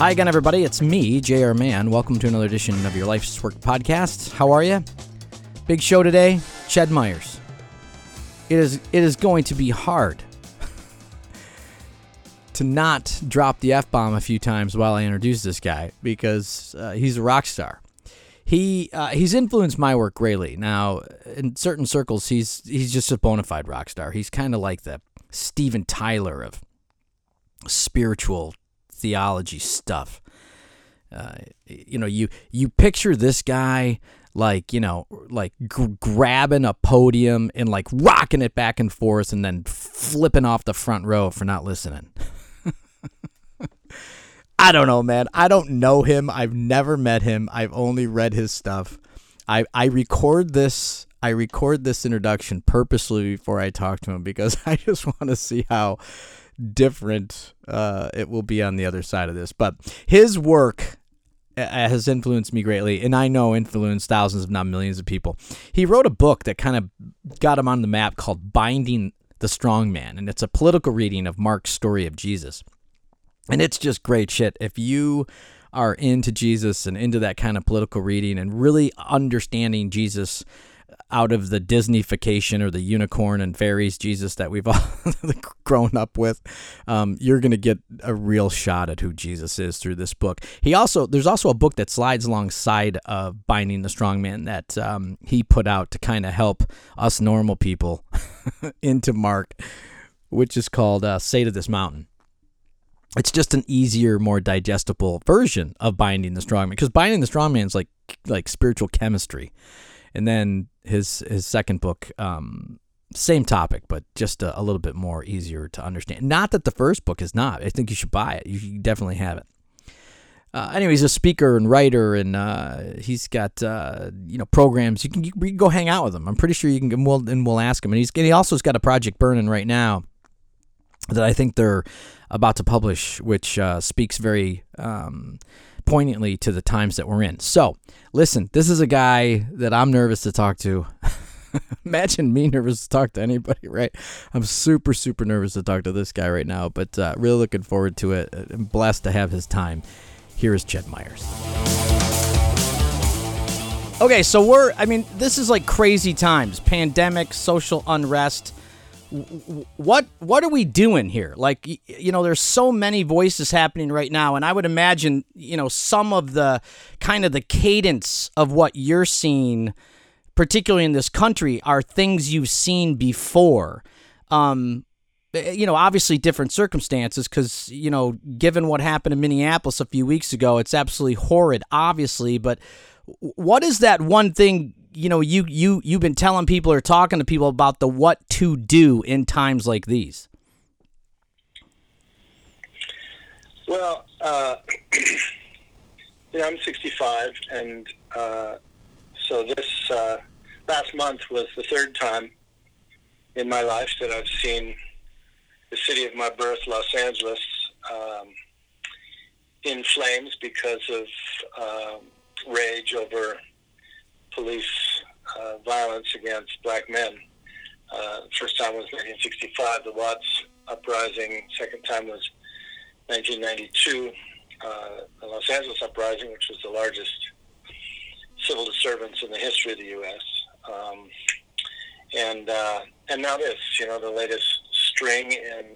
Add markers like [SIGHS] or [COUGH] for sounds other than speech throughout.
Hi again, everybody. It's me, JR Mann. Welcome to another edition of your Life's Work podcast. How are you? Big show today. Ched Myers. It is. It is going to be hard [LAUGHS] to not drop the f bomb a few times while I introduce this guy because uh, he's a rock star. He uh, he's influenced my work greatly. Now, in certain circles, he's he's just a bona fide rock star. He's kind of like the Steven Tyler of spiritual theology stuff. Uh, you know, you you picture this guy like you know, like g- grabbing a podium and like rocking it back and forth, and then flipping off the front row for not listening. [LAUGHS] I don't know, man. I don't know him. I've never met him. I've only read his stuff. I I record this I record this introduction purposely before I talk to him because [LAUGHS] I just want to see how different uh, it will be on the other side of this. But his work uh, has influenced me greatly, and I know influenced thousands, if not millions, of people. He wrote a book that kind of got him on the map called Binding the Strong Man, and it's a political reading of Mark's story of Jesus. And it's just great shit. If you are into Jesus and into that kind of political reading and really understanding Jesus out of the Disneyfication or the unicorn and fairies Jesus that we've all [LAUGHS] grown up with, um, you're going to get a real shot at who Jesus is through this book. He also there's also a book that slides alongside of Binding the Strong Man that um, he put out to kind of help us normal people [LAUGHS] into Mark, which is called uh, "Say to This Mountain." It's just an easier, more digestible version of Binding the Strong Man because Binding the Strong Man is like like spiritual chemistry and then his his second book um, same topic but just a, a, little bit more easier to understand not that the first book is not i think you should buy it you definitely have it uh, anyway, he's a speaker and writer, and uh, he's got uh, you know programs. You can, you can go hang out with him. I'm pretty sure you can. And we'll, and we'll ask him. And he's and he also's got a project burning right now that I think they're about to publish, which uh, speaks very um, poignantly to the times that we're in. So, listen, this is a guy that I'm nervous to talk to. [LAUGHS] Imagine me nervous to talk to anybody, right? I'm super, super nervous to talk to this guy right now, but uh, really looking forward to it. I'm blessed to have his time. Here is Ched Myers. Okay, so we're, I mean, this is like crazy times pandemic, social unrest what what are we doing here? Like you know, there's so many voices happening right now, and I would imagine you know some of the kind of the cadence of what you're seeing, particularly in this country, are things you've seen before. Um, eh, you know, obviously different circumstances because you know, given what happened in Minneapolis a few weeks ago, it's absolutely horrid, obviously, but what is that one thing you know you you you've been telling people or talking to people about the what to do in times like these. Well uh, [CLEARS THROAT] yeah i'm 65 and uh, so this uh, last month was the third time in my life that i've seen the city of my birth los angeles um, in flames because of um, rage over police uh, violence against black men. Uh, first time was 1965, the Watts uprising. Second time was 1992, uh, the Los Angeles uprising, which was the largest civil disturbance in the history of the U.S. Um, and uh, and now this, you know, the latest string and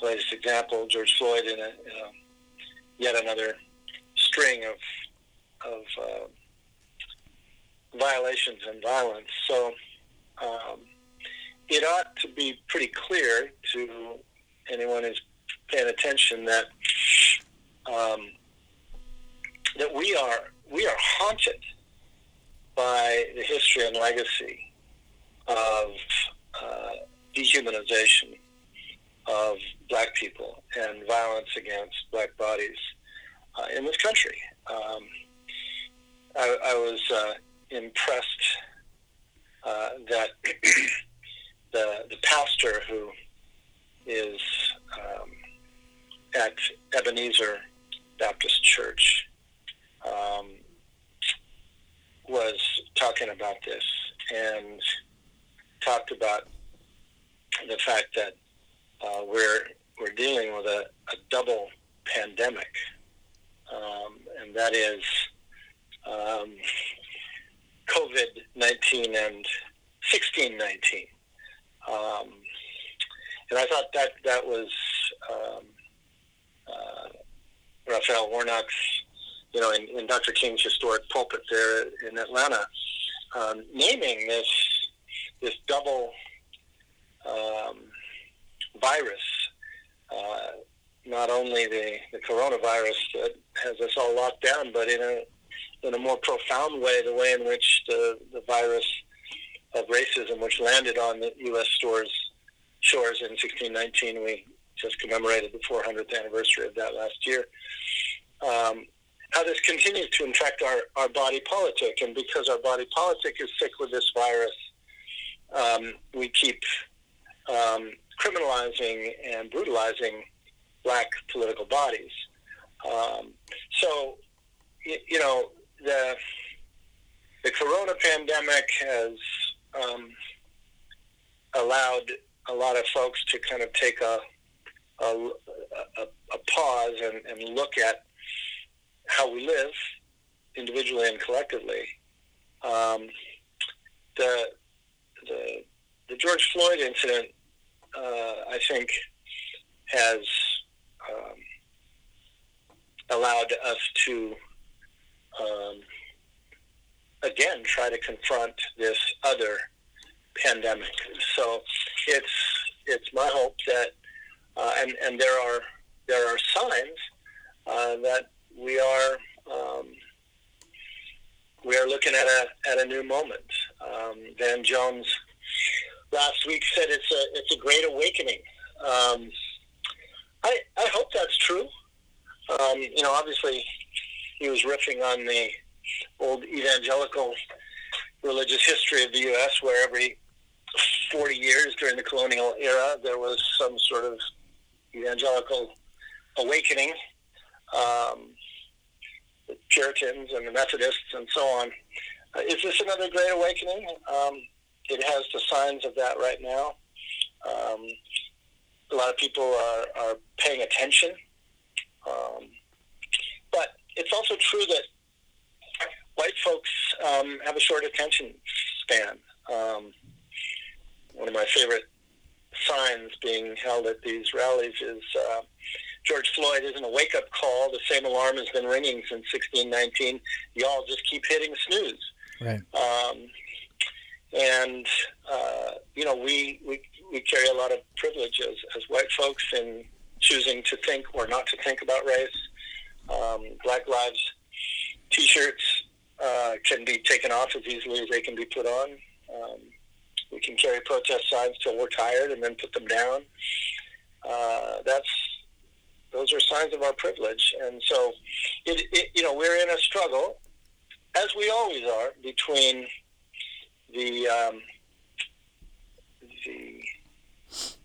latest example, George Floyd, in, a, in a yet another string of of uh, violations and violence. So um, it ought to be pretty clear to anyone who's paying attention that um, that we are we are haunted by the history and legacy of uh, dehumanization of black people and violence against black bodies uh, in this country. Um, I, I, was uh, impressed uh, that [CLEARS THROAT] the the pastor who is um, at Ebenezer Baptist Church um, was talking about this and talked about the fact that uh, we're we're dealing with a, a double pandemic. Um, and that is um, COVID 19 and 1619. Um, and I thought that that was um, uh, Raphael Warnock's, you know, in, in, Dr. King's historic pulpit there in Atlanta, um, naming this this double um, virus. Uh, not only the, the coronavirus that has us all locked down, but in a in a more profound way, the way in which the, the virus of racism, which landed on the U.S. stores shores in 1619, we just commemorated the 400th anniversary of that last year. Um, how this continues to infect our, our body politic, and because our body politic is sick with this virus, um, we keep um, criminalizing and brutalizing black political bodies. Um, so, you, you, know, the the corona pandemic has um, allowed a lot of folks to kind of take a a, a, a pause and, and look at how we live individually and collectively. Um, the, the the George Floyd incident, uh, I think, has um, allowed us to um, again try to confront this other pandemic. So it's it's my hope that uh, and and there are there are signs uh, that we are um, we are looking at a at a new moment. Um, Van Jones last week said it's a it's a great awakening. Um, I I hope that's true. Um, you know, obviously, he was riffing on the old evangelical religious history of the U.S., where every 40 years during the colonial era there was some sort of evangelical awakening. Um, the Puritans and the Methodists and so on. Uh, is this another great awakening? Um, it has the signs of that right now. Um, a lot of people are, are paying attention. Um, it's also true that white folks um, have a short attention span. Um, one of my favorite signs being held at these rallies is uh, George Floyd isn't a wake up call. The same alarm has been ringing since 1619. Y'all just keep hitting snooze. Right. Um, and uh, you know, we, we we carry a lot of privilege as, as white folks in choosing to think or not to think about race. Um, Black Lives T-shirts uh, can be taken off as easily as they can be put on. Um, we can carry protest signs till we're tired and then put them down. Uh, that's those are signs of our privilege, and so it, it, you know we're in a struggle, as we always are, between the um, the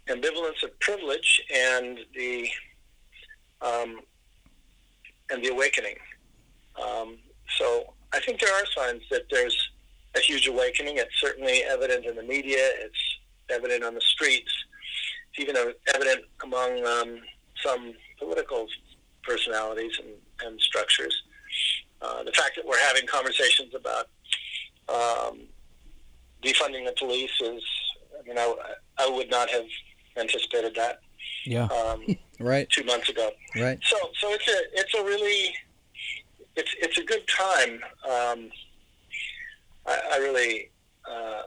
ambivalence of privilege and the um, and the awakening. Um, so I think there are signs that there's a huge awakening. It's certainly evident in the media. It's evident on the streets. It's even evident among um, some political personalities and, and structures. Uh, the fact that we're having conversations about um, defunding the police is, I mean, I, I would not have anticipated that. Yeah. Um, [LAUGHS] right. Two months ago. Right. So, so it's a, it's a really, it's, it's a good time. Um, I, I really uh,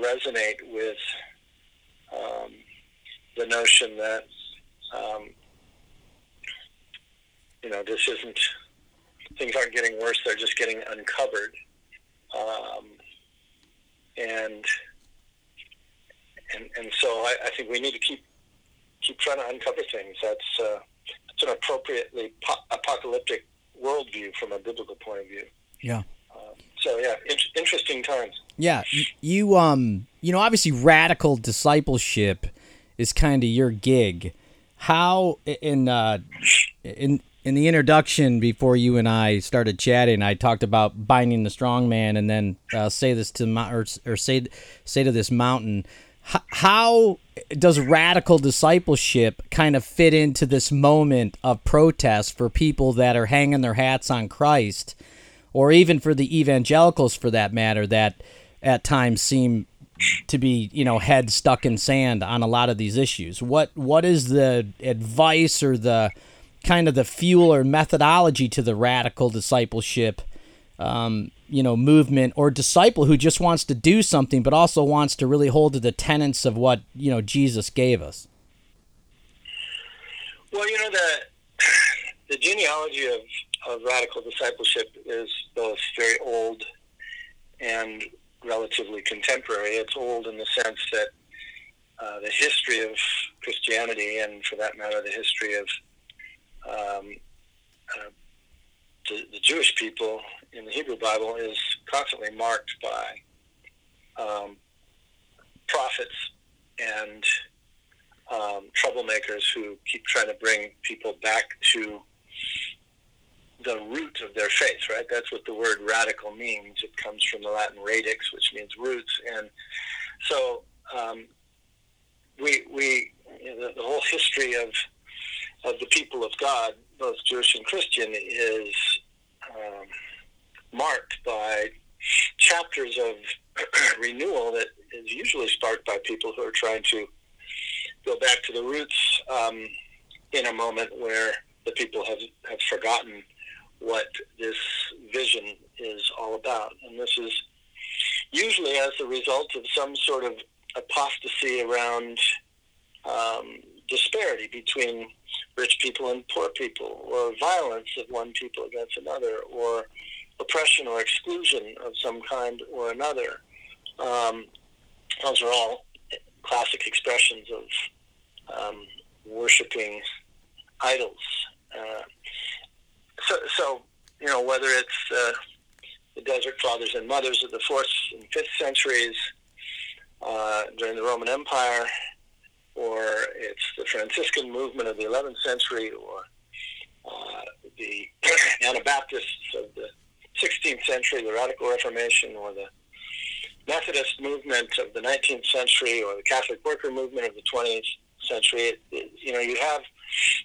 resonate with um, the notion that um, you know this isn't things aren't getting worse; they're just getting uncovered, um, and and and so I, I, think we need to keep keep trying to uncover things. That's uh, that's an appropriately po- apocalyptic worldview from a biblical point of view. Yeah. Um, so yeah, in- interesting times. Yeah, you um, you know, obviously radical discipleship is kind of your gig. How in uh, in in the introduction before you and I started chatting, I talked about binding the strong man, and then uh, say this to or, or say say to this mountain, how does radical discipleship kind of fit into this moment of protest for people that are hanging their hats on Christ, or even for the evangelicals for that matter, that at times seem to be you know head stuck in sand on a lot of these issues? What what is the advice or the kind of the fuel or methodology to the radical discipleship um, you know movement or disciple who just wants to do something but also wants to really hold to the tenets of what you know jesus gave us well you know the [SIGHS] the genealogy of, of radical discipleship is both very old and relatively contemporary. It's old in the sense that uh, the history of Christianity, and for that matter, the history of um, uh, the, the, Jewish people in the Hebrew Bible, is constantly marked by um, prophets and um, troublemakers who keep trying to bring people back to the root of their faith, right? That's what the word radical means. It comes from the Latin radix, which means roots. And so um, we, we you know, the, the, whole history of, of the people of God, both Jewish and Christian, is um, marked by chapters of [CLEARS THROAT] renewal that is usually sparked by people who are trying to go back to the roots um, in a moment where the people have, have forgotten what this vision is all about. And this is usually as a result of some sort of apostasy around um, disparity between rich people and poor people, or violence of one people against another, or oppression or exclusion of some kind or another. Um, those are all classic expressions of um, worshiping idols. Uh, so, so you know, whether it's uh, the Desert Fathers and Mothers of the fourth and fifth centuries uh, during the Roman Empire, or it's the Franciscan movement of the 11th century, or uh, the [COUGHS] Anabaptists of the 16th century, the Radical Reformation, or the Methodist movement of the 19th century, or the Catholic Worker movement of the 20th century. It, it, you know, you have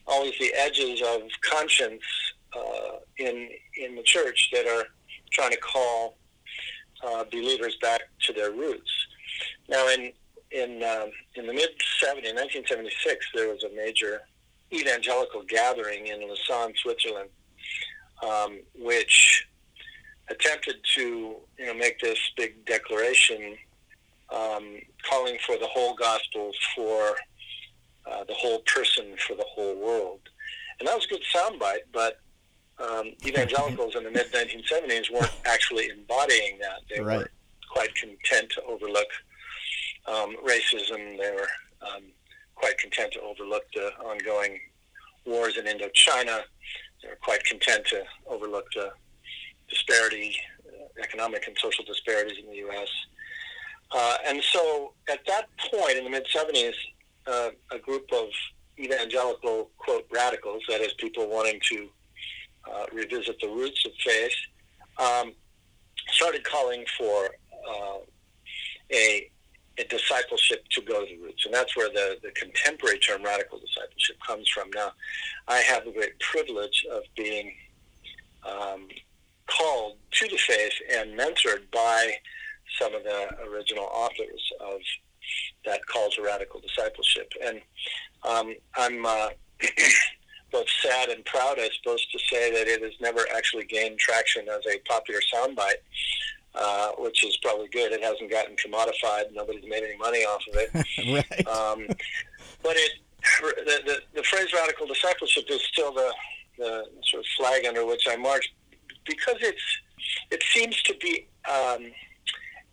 always the edges of conscience uh, in in the church that are trying to call uh, believers back to their roots. Now, in in um, in the mid 70s, 1976, there was a major evangelical gathering in Lausanne, Switzerland, um, which attempted to you know make this big declaration um, calling for the whole gospel for uh, the whole person for the whole world. And that was a good soundbite, but um, [LAUGHS] evangelicals in the mid 1970s weren't actually embodying that. They right. were quite content to overlook um, racism. They were um, quite content to overlook the ongoing wars in Indochina. They were quite content to overlook the disparity, uh, economic and social disparities in the U.S. Uh, and so at that point in the mid 70s, uh, a group of evangelical, quote, radicals, that is, people wanting to uh, revisit the roots of faith, um, started calling for uh, a, a, discipleship to go to the roots. And that's where the, the contemporary term radical discipleship comes from. Now, I have the great privilege of being um, called to the faith and mentored by some of the original authors of that call to radical discipleship. And um, I'm uh, [CLEARS THROAT] both sad and proud, I suppose, to say that it has never actually gained traction as a popular soundbite, uh, which is probably good. It hasn't gotten commodified. Nobody's made any money off of it. [LAUGHS] right. Um, but it, the, the, the, phrase radical discipleship is still the, the sort of flag under which I march because it's it seems to be um,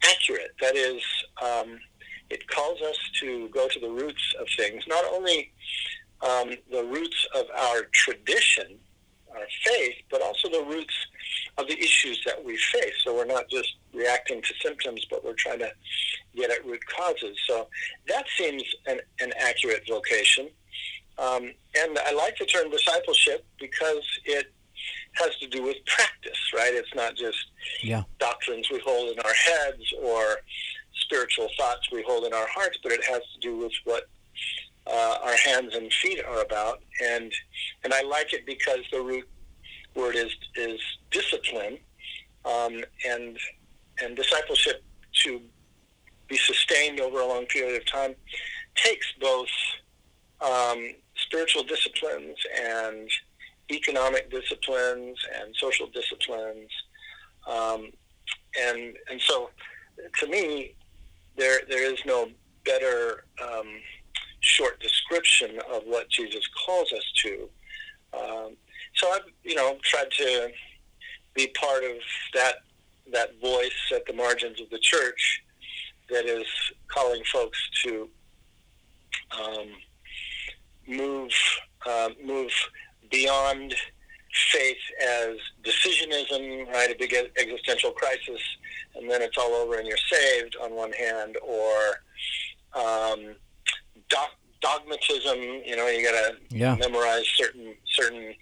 accurate. That is, um, it calls us to go to the roots of things, not only um, the roots of our tradition, our faith, but also the roots of the issues that we face. So we're not just reacting to symptoms, but we're trying to get at root causes. So that seems an, an accurate vocation. Um, and I like the term discipleship because it has to do with practice, right? It's not just yeah. doctrines we hold in our heads or spiritual thoughts we hold in our hearts, but it has to do with what uh, our hands and feet are about. And and I like it because the root word is is discipline, um, and and discipleship to be sustained over a long period of time takes both um, spiritual disciplines and economic disciplines and social disciplines. Um, and and so to me, there there is no better um, short description of what Jesus calls us to. Um, so I've you know tried to be part of that that voice at the margins of the church that is calling folks to um, move uh, move beyond faith as decisionism, right? A big existential crisis, and then it's all over and you're saved on one hand, or um, dogmatism. You know, you got to yeah. memorize certain certain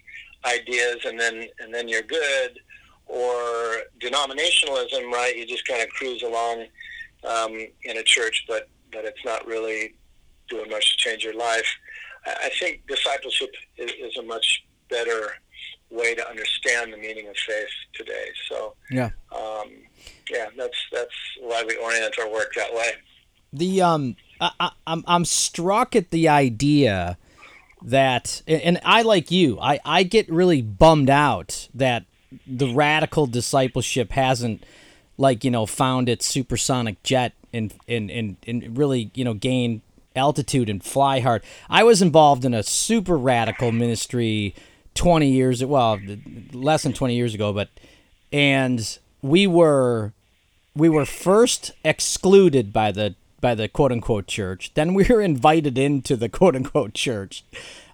ideas, and then and then you're good. Or denominationalism, right? You just kind of cruise along um, in a church, but but it's not really doing much to change your life. I think discipleship is, is a much better way to understand the meaning of faith today. So yeah, um, yeah, that's that's why we orient our work that way. The um, I, I, I'm I'm struck at the idea that, and I like you, I I get really bummed out that the radical discipleship hasn't like you know found its supersonic jet and and and, and really you know gained altitude and fly hard. I was involved in a super radical ministry 20 years well less than 20 years ago but and we were we were first excluded by the by the quote unquote church then we were invited into the quote unquote church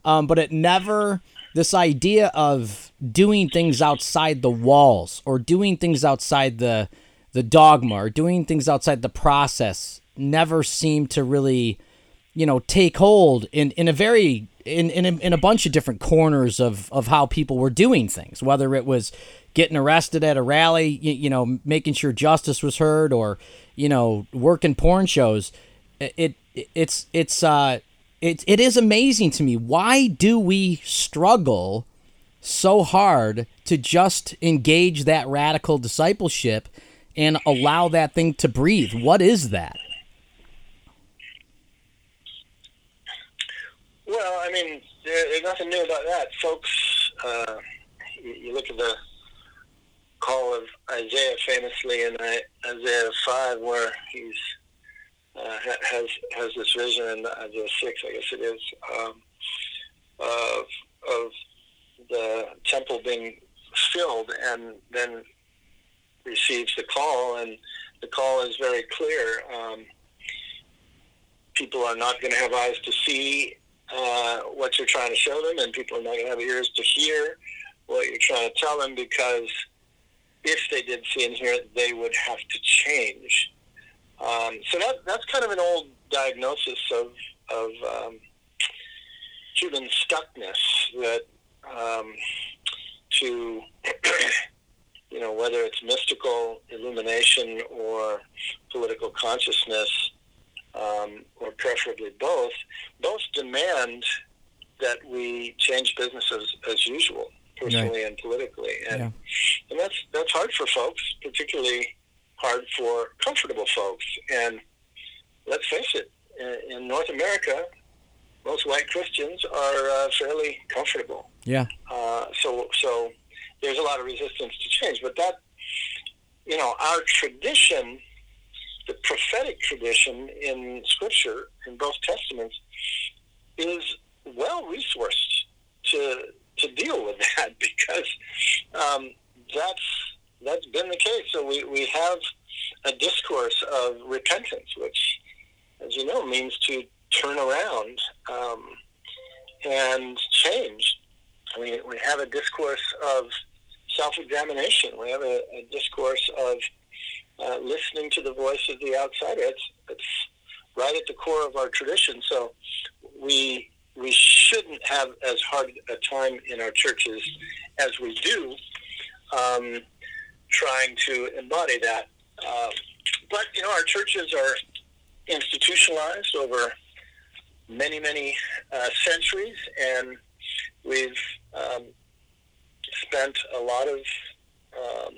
um, but it never this idea of doing things outside the walls or doing things outside the the dogma or doing things outside the process never seemed to really you know take hold in in a very in in a, in a bunch of different corners of of how people were doing things whether it was getting arrested at a rally you, you know making sure justice was heard or you know working porn shows. It, it it's it's uh it, it is amazing to me. Why do we struggle so hard to just engage that radical discipleship and allow that thing to breathe? What is that Well, I mean, there, there's nothing new about that, folks. Uh, you, you, look at the call of Isaiah famously in Isaiah five, where he's uh, has has this vision in Isaiah six, I guess it is, um, of of the temple being filled, and then receives the call, and the call is very clear. Um, people are not going to have eyes to see uh, what you're trying to show them, and people are not going to have ears to hear what you're trying to tell them because if they did see and hear it, they would have to change. Um, so that that's kind of an old diagnosis of of um, human stuckness that um, to [CLEARS THROAT] you know whether it's mystical illumination or political consciousness um, or preferably both, both demand that we change businesses as, usual, personally right. and politically. And, yeah. and that's, that's hard for folks, particularly hard for comfortable folks. And let's face it, in, in North America, most white Christians are uh, fairly comfortable. Yeah. Uh, so, so there's a lot of resistance to change, but that, you know, our tradition the prophetic tradition in Scripture, in both Testaments, is well resourced to to deal with [LAUGHS] that because um, that's that's been the case. So we, we have a discourse of repentance, which, as you know, means to turn around um, and change. We, we have a discourse of self-examination. We have a, a discourse of uh, listening to the voice of the outsider. It's, it's right at the core of our tradition. So we we shouldn't have as hard a time in our churches as we do um, trying to embody that. Uh, but you know, our churches are institutionalized over many, many uh, centuries, and we've um, spent a lot of um,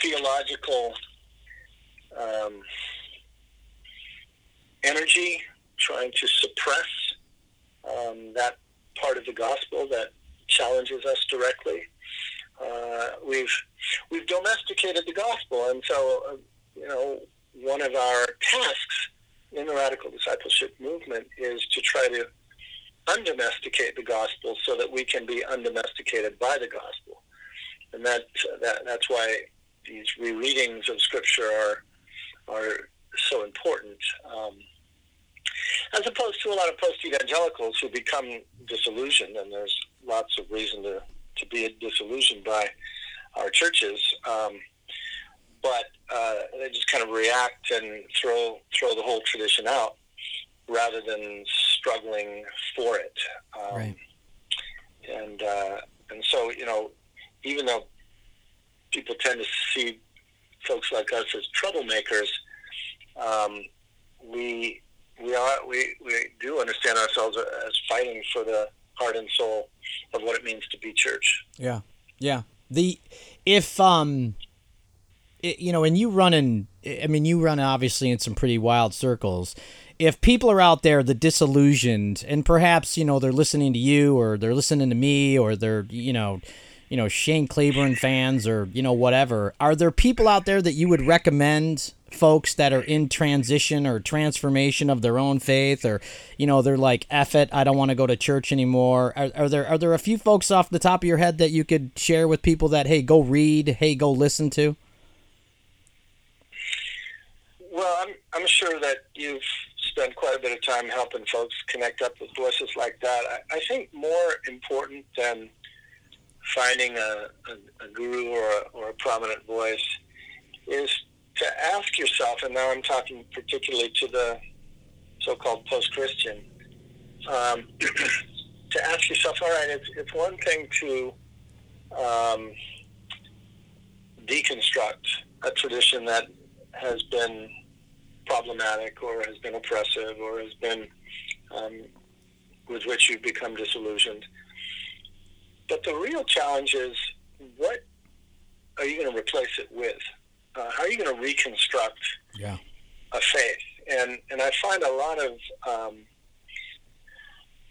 theological um, energy trying to suppress um, that part of the gospel that challenges us directly. Uh, we've we've domesticated the gospel, and so uh, you know one of our tasks in the radical discipleship movement is to try to undomesticate the gospel so that we can be undomesticated by the gospel, and that, that that's why these rereadings of scripture are are so important. Um, as opposed to a lot of post evangelicals who become disillusioned, and there's lots of reason to, to be disillusioned by our churches. Um, but uh, they just kind of react and throw throw the whole tradition out rather than struggling for it. Um, right. And uh, and so you know, even though people tend to see folks like us as troublemakers, um, we we are we, we do understand ourselves as fighting for the heart and soul of what it means to be church. Yeah, yeah. The if um, it, you know, and you run in, I mean, you run obviously in some pretty wild circles. If people are out there, the disillusioned, and perhaps you know they're listening to you, or they're listening to me, or they're you know you know Shane Claiborne fans or you know whatever. Are there people out there that you would recommend folks that are in transition or transformation of their own faith or you know they're like F it, I don't want to go to church anymore. Are, are there are there a few folks off the top of your head that you could share with people that hey go read, hey go listen to? Well, I'm I'm sure that you've spent quite a bit of time helping folks connect up with voices like that. I, I think more important than finding a, a, a guru or a, or a prominent voice is to ask yourself, and now I'm talking particularly to the so-called post-Christian, um, [CLEARS THROAT] to ask yourself, all right, it's, it's one thing to um, deconstruct a tradition that has been problematic or has been oppressive or has been um, with which you've become disillusioned. But the real challenge is what are you going to replace it with? Uh, how are you going to reconstruct yeah. a faith? And and I find a lot of um,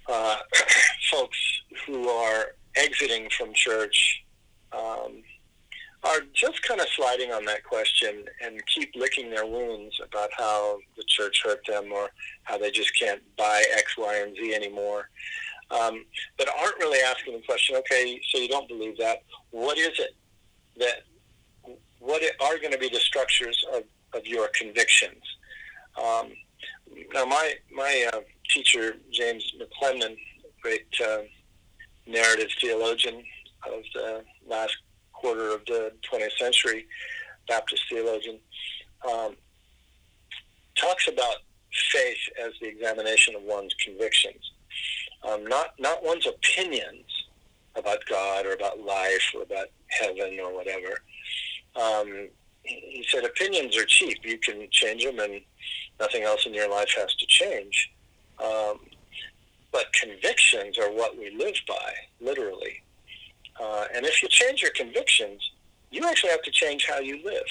uh, [COUGHS] folks who are exiting from church um, are just kind of sliding on that question and keep licking their wounds about how the church hurt them or how they just can't buy X, Y, and Z anymore um, but aren't really asking the question, okay, so you don't believe that. What is it that, what are going to be the structures of, of your convictions? Um, now, my, my uh, teacher, James McClendon, great uh, narrative theologian of the last quarter of the 20th century, Baptist theologian, um, talks about faith as the examination of one's convictions um, not not one's opinions about God or about life or about heaven or whatever. Um, he said opinions are cheap; you can change them, and nothing else in your life has to change. Um, but convictions are what we live by, literally. Uh, and if you change your convictions, you actually have to change how you live.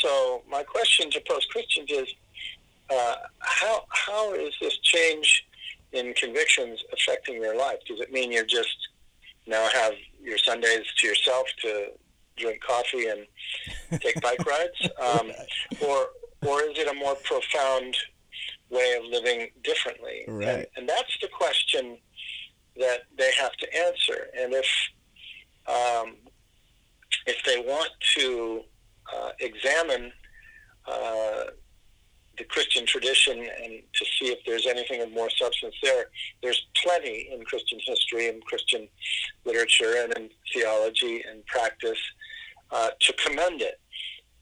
So my question to post Christians is, uh, how how is this change in convictions affecting your life? Does it mean you're just now have your Sundays to yourself to drink coffee and take bike [LAUGHS] rides, um, or or is it a more profound way of living differently? Right. And, and that's the question that they have to answer. And if um, if they want to uh, examine uh, the Christian tradition and to see if there's anything of more substance there. There's plenty in Christian history and Christian literature and in theology and practice uh, to commend it.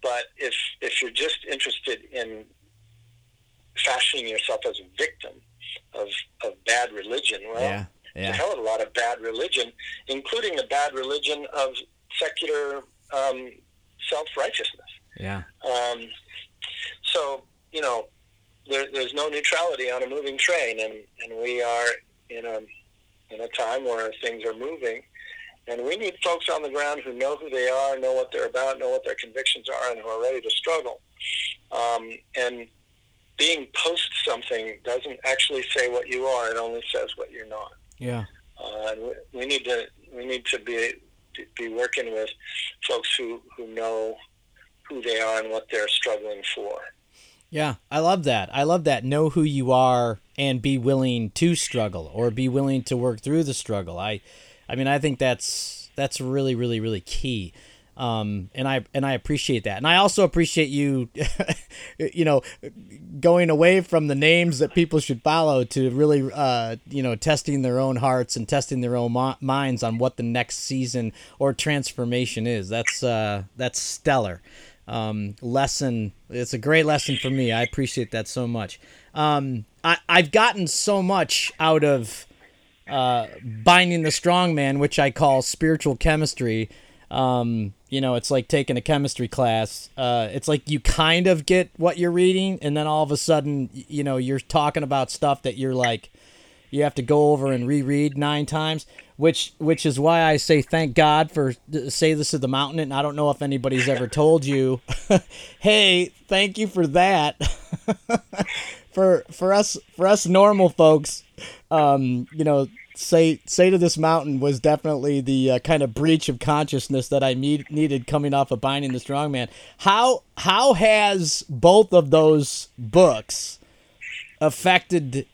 But if if you're just interested in fashioning yourself as a victim of, of bad religion, well, yeah, yeah. a hell of a lot of bad religion, including the bad religion of secular um, self righteousness. Yeah. Um, so you know, there, there's no neutrality on a moving train, and, and we are in a in a time where things are moving, and we need folks on the ground who know who they are, know what they're about, know what their convictions are, and who are ready to struggle. Um, and being post something doesn't actually say what you are; it only says what you're not. Yeah. Uh, and we, we need to we need to be be working with folks who who know who they are and what they're struggling for. Yeah, I love that. I love that. Know who you are and be willing to struggle or be willing to work through the struggle. I, I mean, I think that's that's really, really, really key. Um, and I and I appreciate that, and I also appreciate you, [LAUGHS] you know, going away from the names that people should follow to really, uh, you know, testing their own hearts and testing their own mo- minds on what the next season or transformation is. That's uh, that's stellar um, lesson. It's a great lesson for me. I appreciate that so much. Um, I, I've gotten so much out of uh, binding the strong man, which I call spiritual chemistry. Um, you know, it's like taking a chemistry class. Uh, it's like you kind of get what you're reading, and then all of a sudden, you know, you're talking about stuff that you're like, you have to go over and reread nine times which which is why I say thank God for say this to the mountain and I don't know if anybody's ever told you. [LAUGHS] Hey thank you for that. [LAUGHS] For for us for us normal folks um you know say say to this mountain was definitely the uh, kind of breach of consciousness that I need, needed coming off of binding the strong man. How how has both of those books affected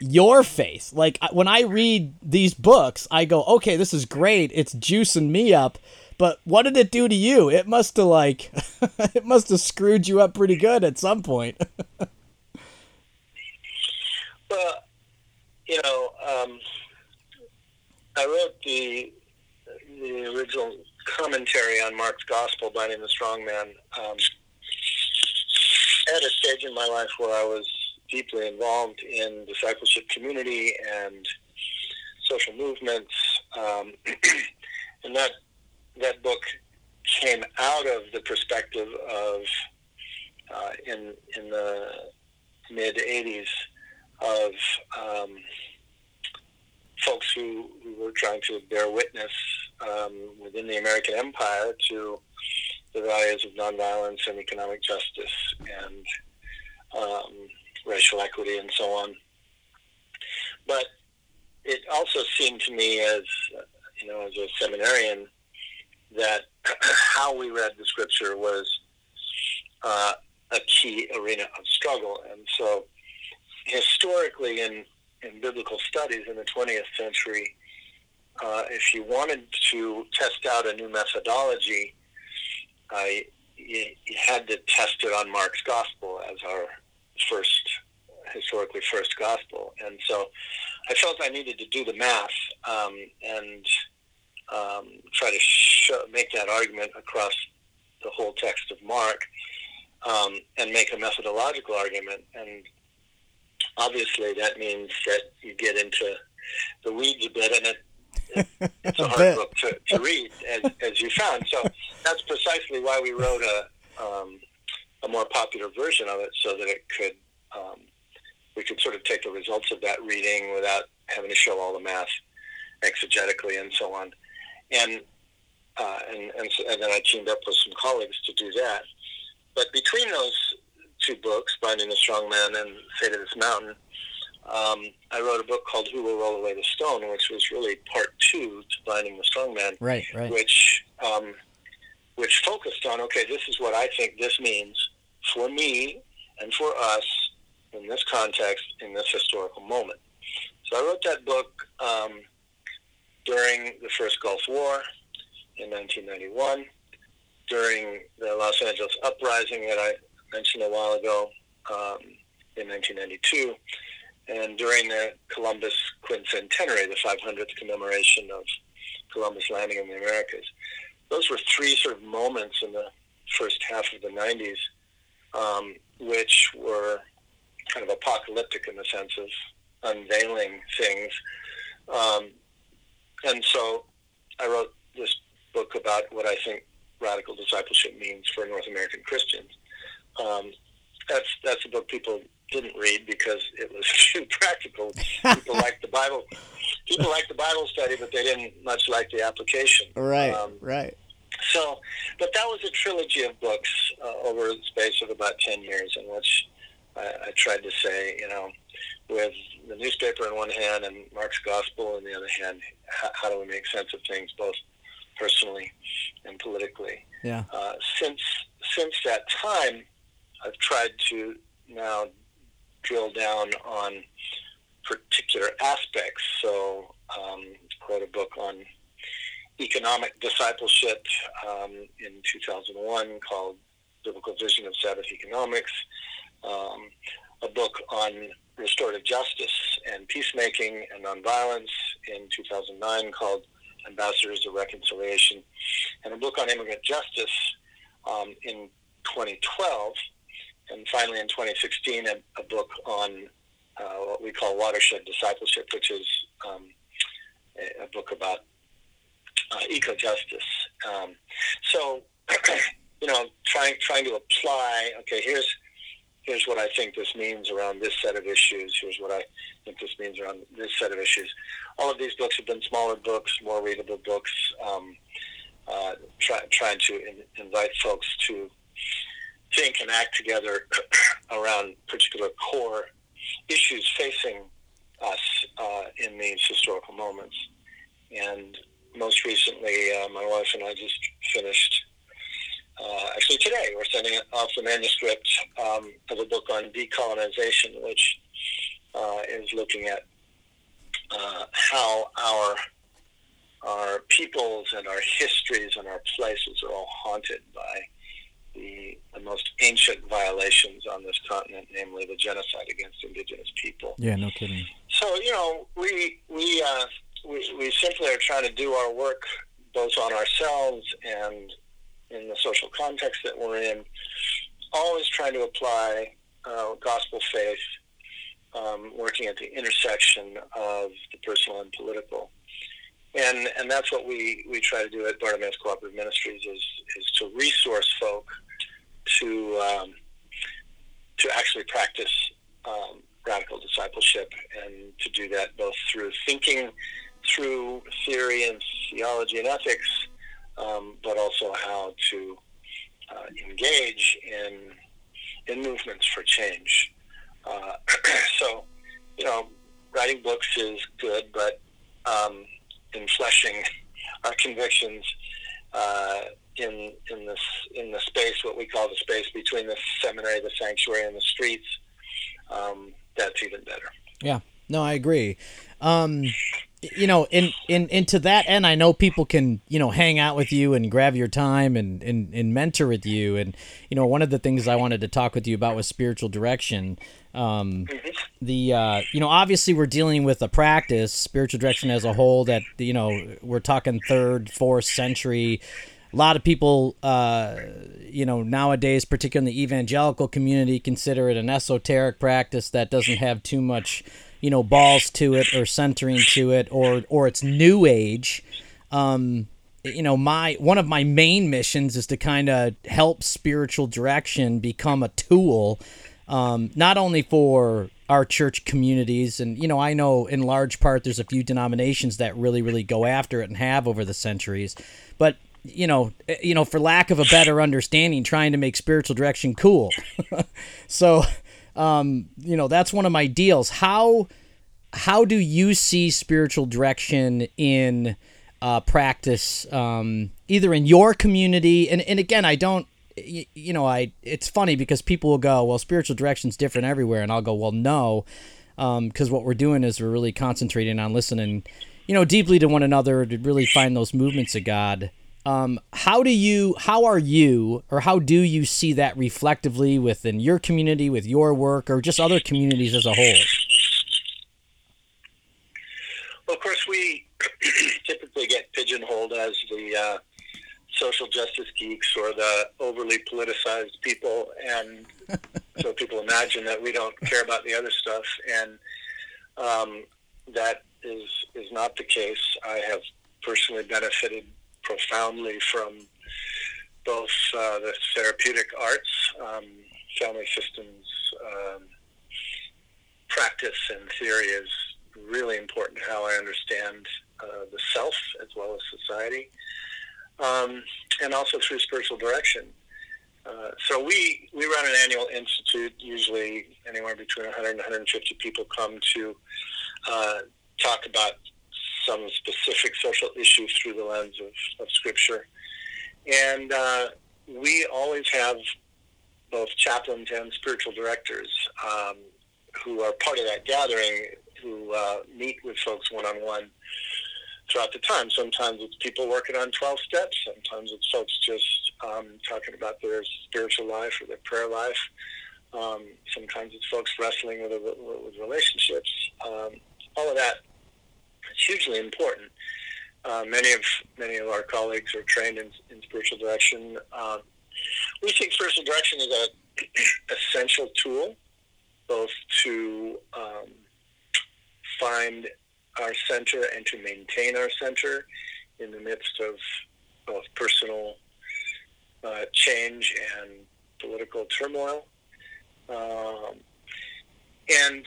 your face. Like when I read these books, I go, okay, this is great. It's juicing me up. But what did it do to you? It must have like, [LAUGHS] it must have screwed you up pretty good at some point. [LAUGHS] well, you know, um, I wrote the the original commentary on Mark's Gospel, Binding the Strong Man, um, at a stage in my life where I was deeply involved in discipleship community and social movements, um, [CLEARS THROAT] and that that book came out of the perspective of uh, in in the mid '80s of um, folks who, who were trying to bear witness um, within the American empire to the values of nonviolence and economic justice and um, racial equity and so on. But it also seemed to me as you know as a seminarian that [CLEARS THROAT] how we read the scripture was uh, a key arena of struggle, and so historically in in biblical studies in the 20th century, uh, if you wanted to test out a new methodology, you, you, had to test it on Mark's gospel as our first historically first gospel, and so I felt I needed to do the math um, and um, try to show, make that argument across the whole text of Mark um, and make a methodological argument. And obviously, that means that you get into the weeds a bit, and it, it it's a, [LAUGHS] a hard book to, to read, as, as you found. So that's precisely why we wrote a um, a more popular version of it, so that it could um, we could sort of take the results of that reading without having to show all the math exegetically and so on. And uh, and and, so, and then I teamed up with some colleagues to do that. But between those two books, Binding the Strong Man and Say to This Mountain, um, I wrote a book called Who Will Roll Away the Stone, which was really part two to Binding the Strong Man. Right, right. Which um, which focused on okay, this is what I think this means for me and for us in this context, in this historical moment. So I wrote that book um, during the first Gulf War in 1991, during the Los Angeles uprising that I mentioned a while ago um, in 1992, and during the Columbus quincentenary, the 500th commemoration of Columbus landing in the Americas. Those were three sort of moments in the first half of the 90s, um, which were kind of apocalyptic in the sense of unveiling things. Um, and so I wrote this book about what I think radical discipleship means for North American Christians. Um, that's that's a book people didn't read because it was [LAUGHS] too practical. People like the Bible. People like the Bible study, but they didn't much like the application. Right. Um, right. So, but that was a trilogy of books uh, over the space of about ten years, in which I, I tried to say, you know, with the newspaper in one hand and Mark's gospel in the other hand, how, how do we make sense of things both personally and politically? Yeah. Uh, since since that time, I've tried to now drill down on particular aspects. So, um, wrote a book on economic discipleship um, in 2001 called Biblical Vision of Sabbath Economics. Um, a book on restorative justice and peacemaking and nonviolence in 2009 called Ambassadors of Reconciliation, and a book on immigrant justice um, in 2012 and finally in 2016, a, a book on uh, what we call watershed discipleship, which is um, a, a, book about uh, eco justice. Um, so, [CLEARS THROAT] you know, trying trying to apply. Okay, here's here's what I think this means around this set of issues. Here's what I think this means around this set of issues. All of these books have been smaller books, more readable books, um, uh, try, trying to in, invite folks to think and act together [CLEARS THROAT] around particular core issues facing us uh, in these historical moments. And most recently, uh, my wife and I just finished. Uh, actually, today we're sending off the manuscript um, of a book on decolonization, which uh, is looking at uh, how our our peoples and our histories and our places are all haunted by the, the most ancient violations on this continent, namely the genocide against indigenous people. Yeah, no kidding. So you know, we we uh, we, we simply are trying to do our work both on ourselves and in the social context that we're in. Always trying to apply uh, gospel faith, um, working at the intersection of the personal and political and and that's what we we try to do at Bartimaeus Cooperative Ministries is is to resource folk to um, to actually practice um, radical discipleship and to do that both through thinking through theory and theology and ethics, um, but also how to uh, engage in in movements for change. Uh, [CLEARS THROAT] so, you know, writing books is good, but um, in fleshing [LAUGHS] our convictions uh, in in this in the space, what we call the space between the seminary, the sanctuary, and the streets. Um, that's even better. Yeah, no, I agree. Um, you know, in, in into that end, I know people can you know hang out with you and grab your time and, and and mentor with you. And you know, one of the things I wanted to talk with you about was spiritual direction. Um, the uh, you know obviously we're dealing with a practice spiritual direction as a whole that you know we're talking third fourth century a lot of people uh, you know nowadays particularly in the evangelical community consider it an esoteric practice that doesn't have too much you know balls to it or centering to it or or it's new age um, you know my one of my main missions is to kind of help spiritual direction become a tool um, not only for our church communities and you know i know in large part there's a few denominations that really really go after it and have over the centuries but you know eh, you know for lack of a better understanding trying to make spiritual direction cool. [LAUGHS] So um, you know that's one of my deals. How how do you see spiritual direction in uh, practice um, either in your community? And, and again i don't you, you know, I it's funny because people will go, well, spiritual direction's different everywhere, and I'll go, well, no, because um, what we're doing is we're really concentrating on listening, you know, deeply to one another to really find those movements of God. Um, how do you, how are you, or how do you see that reflectively within your community, with your work, or just other communities as a whole? Well, of course, we [CLEARS THROAT] typically get pigeonholed as the uh, social justice geeks or the overly politicized people, and [LAUGHS] so people imagine that we don't care about the other stuff, and um, that is is not the case. I have personally benefited profoundly from both uh, the therapeutic arts, um, family systems practice and theory is really important to how I understand uh, the self as well as society, um, and also through spiritual direction. Uh, so we, we run an annual institute. Usually, anywhere between 100 and 150 people come to uh, talk about some specific social issue through the lens of, of Scripture. And uh, we always have both chaplains and spiritual directors um, who are part of that gathering who uh, meet with folks one on one throughout the time. Sometimes it's people working on 12 steps, sometimes it's folks just um, talking about their spiritual life or their prayer life. Um, sometimes it's folks wrestling with, with relationships. Um, all of that hugely important. Uh, many of many of our colleagues are trained in, in spiritual direction. Um, we think spiritual direction is an [CLEARS THROAT] essential tool, both to um, find our center and to maintain our center in the midst of both personal uh, change and political turmoil. Um, and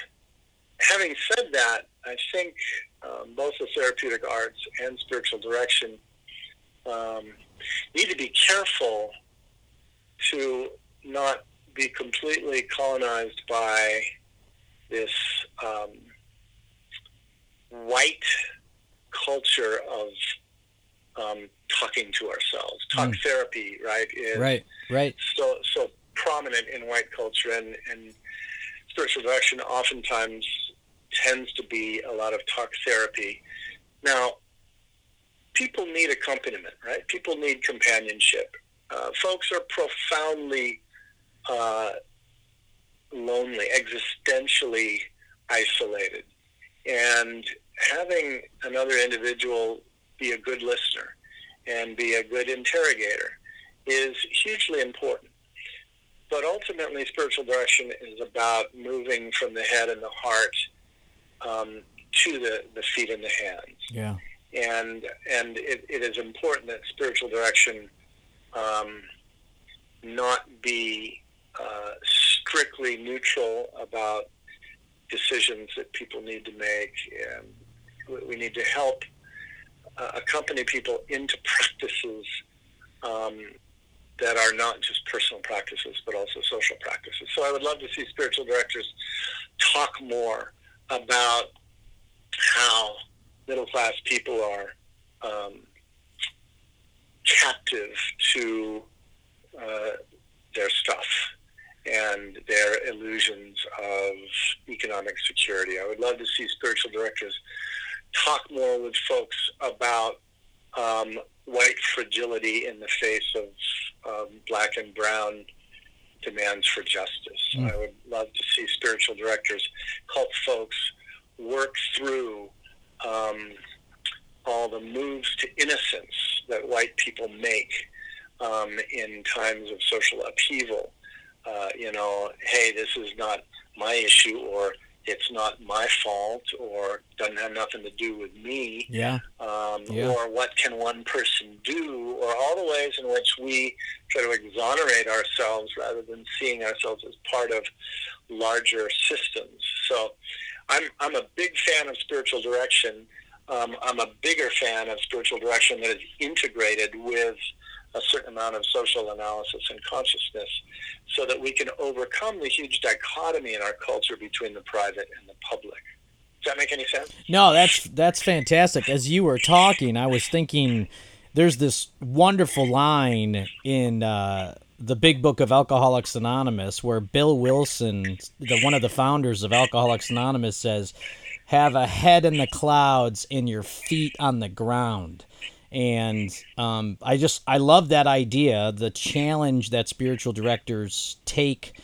[CLEARS THROAT] having said that, I think um, both the therapeutic arts and spiritual direction um, need to be careful to not be completely colonized by this um, white culture of um, talking to ourselves. Talk mm. therapy, right? Is right, right. So so prominent in white culture, and, and spiritual direction oftentimes tends to be a lot of talk therapy. Now, people need accompaniment, right? People need companionship. Uh, folks are profoundly uh, lonely, existentially isolated. And having another individual be a good listener and be a good interrogator is hugely important. But ultimately, spiritual direction is about moving from the head and the heart um, to the, the feet and the hands. Yeah. And and it, it is important that spiritual direction um, not be uh, strictly neutral about decisions that people need to make. And we need to help uh, accompany people into practices um, that are not just personal practices, but also social practices. So I would love to see spiritual directors talk more about how middle class people are um, captive to uh, their stuff and their illusions of economic security. I would love to see spiritual directors talk more with folks about um, white fragility in the face of um, black and brown demands for justice. Mm. I would love to see spiritual directors help folks work through um, all the moves to innocence that white people make um, in times of social upheaval. Uh, you know, hey, this is not my issue, or it's not my fault, or doesn't have nothing to do with me. Yeah. Um, yeah. Or what can one person do, or all the ways in which we try to exonerate ourselves rather than seeing ourselves as part of larger systems. So, I'm I'm a big fan of spiritual direction. Um, I'm a bigger fan of spiritual direction that is integrated with a certain amount of social analysis and consciousness so that we can overcome the huge dichotomy in our culture between the private and the public. Does that make any sense? No, that's that's fantastic. As you were talking, I was thinking there's this wonderful line in uh, the big book of Alcoholics Anonymous where Bill Wilson, the one of the founders of Alcoholics Anonymous says, "Have a head in the clouds and your feet on the ground." And um, I just I love that idea, the challenge that spiritual directors take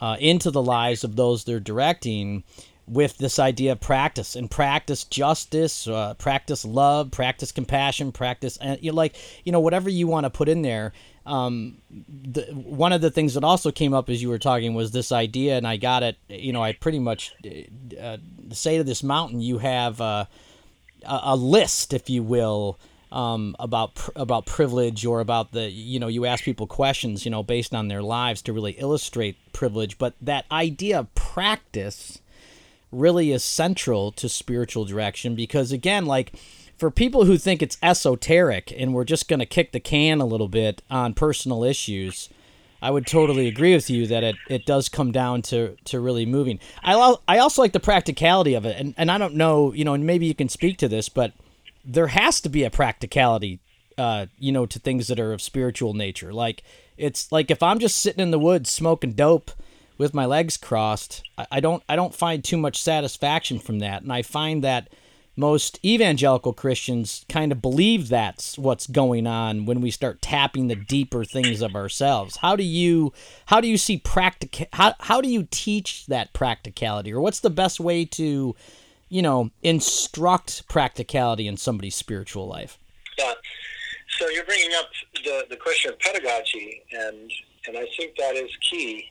uh, into the lives of those they're directing, with this idea of practice and practice justice, uh, practice love, practice compassion, practice and uh, you like you know whatever you want to put in there. Um, the, one of the things that also came up as you were talking was this idea, and I got it. You know, I pretty much uh, say to this mountain, you have uh, a list, if you will, um, about about privilege or about the you know you ask people questions you know based on their lives to really illustrate privilege but that idea of practice really is central to spiritual direction because again like for people who think it's esoteric and we're just going to kick the can a little bit on personal issues I would totally agree with you that it, it does come down to, to really moving. I, I also like the practicality of it. And, and I don't know, you know, and maybe you can speak to this, but there has to be a practicality, uh, you know, to things that are of spiritual nature. Like, it's like if I'm just sitting in the woods smoking dope with my legs crossed, I, I don't I don't find too much satisfaction from that, and I find that most evangelical Christians kind of believe that's what's going on when we start tapping the deeper things of ourselves. How do you how do you see practic how how do you teach that practicality or what's the best way to you know instruct practicality in somebody's spiritual life? Yeah. So you're bringing up the, the question of pedagogy, and and I think that is key.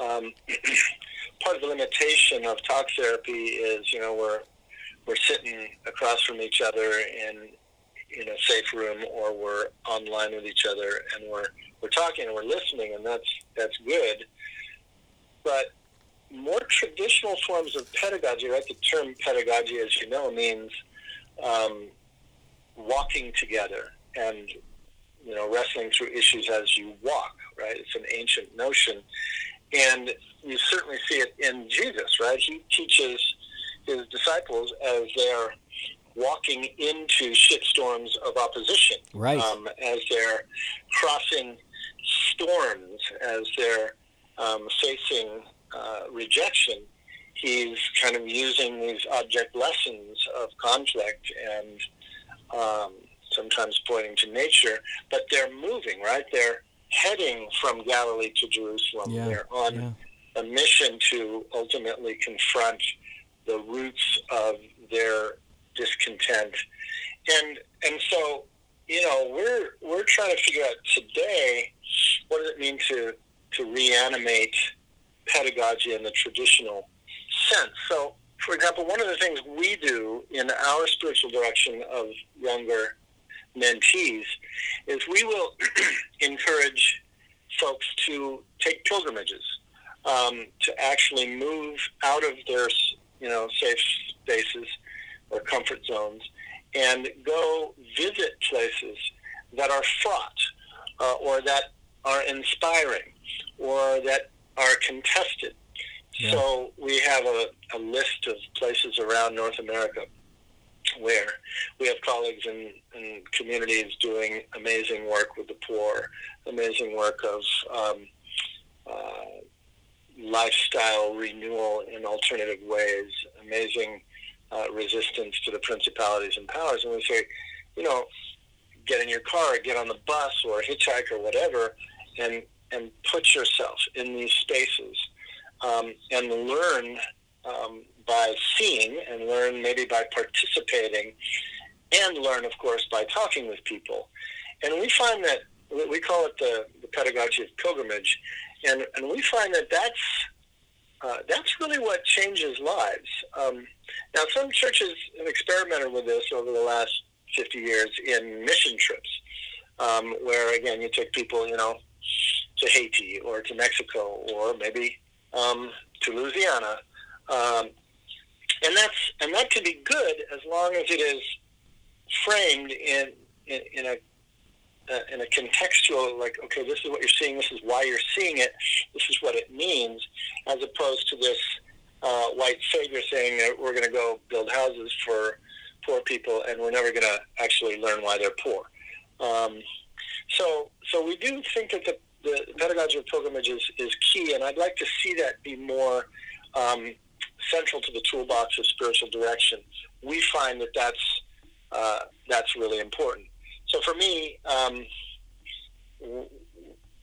Um, [CLEARS THROAT] part of the limitation of talk therapy is, you know, we're we're sitting across from each other in in a safe room, or we're online with each other, and we're we're talking and we're listening, and that's that's good. But more traditional forms of pedagogy, right? The term pedagogy, as you know, means um, walking together and you know wrestling through issues as you walk right? It's an ancient notion. And you certainly see it in jesus right? He teaches his disciples as they're walking into shitstorms of opposition right. um, as they're crossing storms as they're um, facing uh, rejection he's kind of using these object lessons of conflict and um, sometimes pointing to nature, but they're moving, right? They're heading from Galilee to Jerusalem. Yeah, they're on yeah. a mission to ultimately confront the roots of their discontent. And and so, you know, we're we're trying to figure out today what does it mean to to reanimate pedagogy in the traditional sense. So for example, one of the things we do in our spiritual direction of younger mentees is we will [CLEARS THROAT] encourage folks to take pilgrimages, um, to actually move out of their you know safe spaces or comfort zones and go visit places that are fraught uh, or that are inspiring or that are contested. Yeah. So we have a, a list of places around North America where we have colleagues in, in communities doing amazing work with the poor, amazing work of um, uh, lifestyle renewal in alternative ways, amazing uh, resistance to the principalities and powers. And we say, you know, get in your car, get on the bus or hitchhike or whatever, and and put yourself in these spaces um, and learn um, by seeing and learn maybe by participating and learn, of course, by talking with people. And we find that we call it the, the pedagogy of pilgrimage, and, and we find that that's uh, that's really what changes lives. Um, now, some churches have experimented with this over the last 50 years in mission trips, um, where again you take people, you know, to Haiti or to Mexico or maybe um, to Louisiana, um, and that's and that can be good as long as it is framed in in, in a uh, in a contextual like okay this is what you're seeing this is why you're seeing it this is what it means as opposed to this uh, white savior saying that we're going to go build houses for poor people and we're never going to actually learn why they're poor. Um, so so we do think that the, the pedagogy of pilgrimage is, is key and I'd like to see that be more um, central to the toolbox of spiritual direction. We find that that's uh, that's really important. So for me, um, w-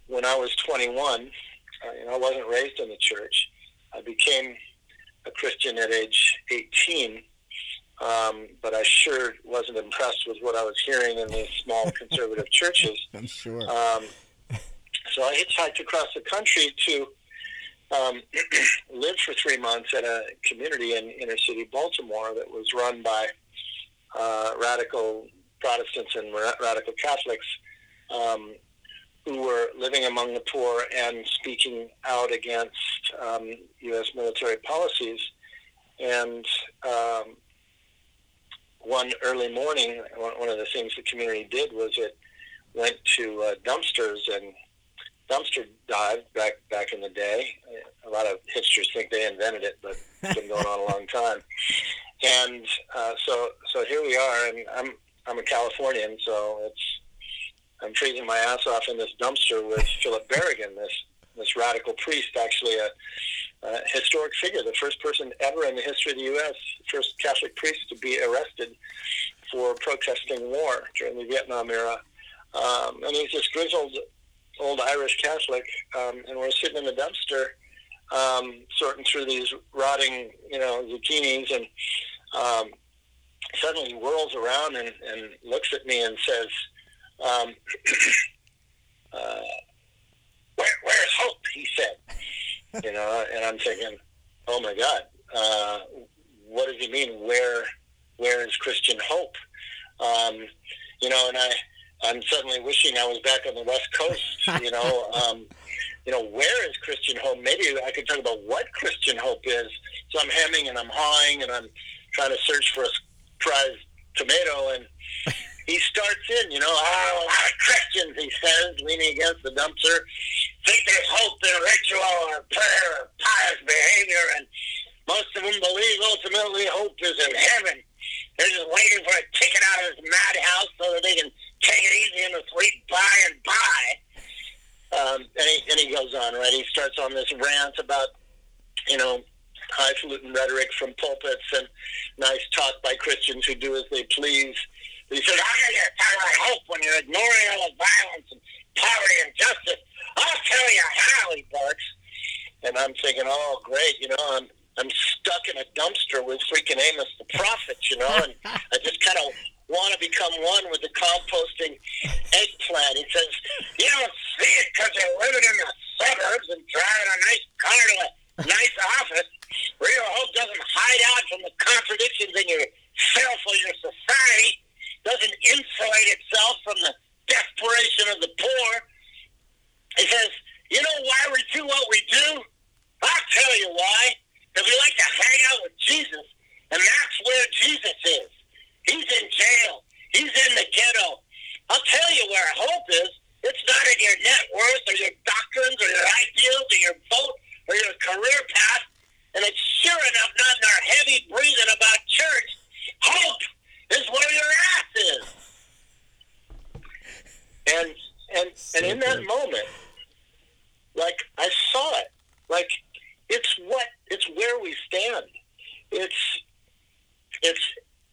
when I was 21, uh, you know, I wasn't raised in the church. I became a Christian at age 18, um, but I sure wasn't impressed with what I was hearing in these small [LAUGHS] conservative churches. I'm sure. Um, so I hitchhiked across the country to um, [CLEARS THROAT] for three months at a community in inner city Baltimore that was run by uh, radical Protestants and radical Catholics um, who were living among the poor and speaking out against um, U.S. military policies. And um, one early morning, one of the things the community did was it went to uh, dumpsters and dumpster dive back back in the day. A lot of hipsters think they invented it, but it's been going on a long time. And uh, so so here we are, and I'm I'm a Californian, so it's I'm freezing my ass off in this dumpster with Philip Berrigan, this this radical priest, actually a, a historic figure, the first person ever in the history of the U.S., first Catholic priest to be arrested for protesting war during the Vietnam era. Um, and he's this grizzled old Irish Catholic, um, and we're sitting in the dumpster um, sorting through these rotting, you know, zucchinis, and um, suddenly whirls around and, and looks at me and says, um, [CLEARS THROAT] uh, Where, "Where's hope?" He said, [LAUGHS] you know, and I'm thinking, "Oh my God, uh, what does he mean? Where, where is Christian hope?" Um, you know, and I I'm suddenly wishing I was back on the West Coast. [LAUGHS] You know, um, you know, where is Christian hope? Maybe I could talk about what Christian hope is. So I'm hemming and I'm hawing and I'm trying to search for a prize tomato, and [LAUGHS] he starts in. You know, oh, a lot of Christians, he says, leaning against the dumpster, think there's hope in ritual or prayer or pious behavior, and most of them believe ultimately hope is in heaven. They're just waiting for a ticket out of this madhouse so that they can take it easy in the sweet by and by. Um, and, he, and he goes on, right? He starts on this rant about, you know, highfalutin rhetoric from pulpits and nice talk by Christians who do as they please. He says, how can you talk about hope when you're ignoring all the violence and poverty and justice? I'll tell you how, he barks. And I'm thinking, oh, great, you know, I'm, I'm stuck in a dumpster with freaking Amos the prophet, you know, and [LAUGHS] I just kind of want to become one with the composting eggplant. He says, you don't see it because you're living in the suburbs and driving a nice car to a nice office. Real hope doesn't hide out from the contradictions in yourself or your society, doesn't insulate itself from the desperation of the poor. He says, you know why we do what we do? I'll tell you why. Because we like to hang out with Jesus, and that's where Jesus is. He's in jail. He's in the ghetto. I'll tell you where hope is. It's not in your net worth or your doctrines or your ideals or your vote or your career path. And it's sure enough not in our heavy breathing about church. Hope is where your ass is. And and so and in that moment, like I saw it. Like it's what it's where we stand. It's it's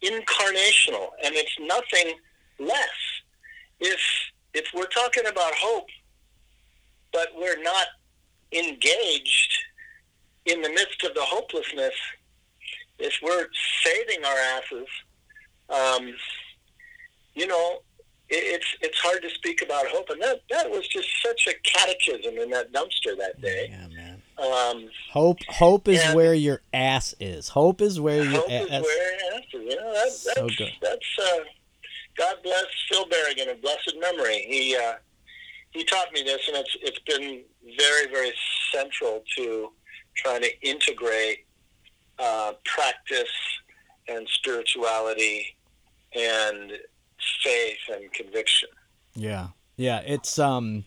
incarnational, and it's nothing less. If if we're talking about hope, but we're not engaged in the midst of the hopelessness, if we're saving our asses, um, you know, it, it's it's hard to speak about hope, and that that was just such a catechism in that dumpster that day. Yeah, man. Um, hope hope is where your ass is. Hope is where your hope ass is. Where your ass is. You know, that, that's so good. That's uh, God bless Phil Berrigan of blessed memory. He uh, he taught me this, and it's it's been very very central to trying to integrate uh, practice and spirituality and faith and conviction. Yeah, yeah. It's um,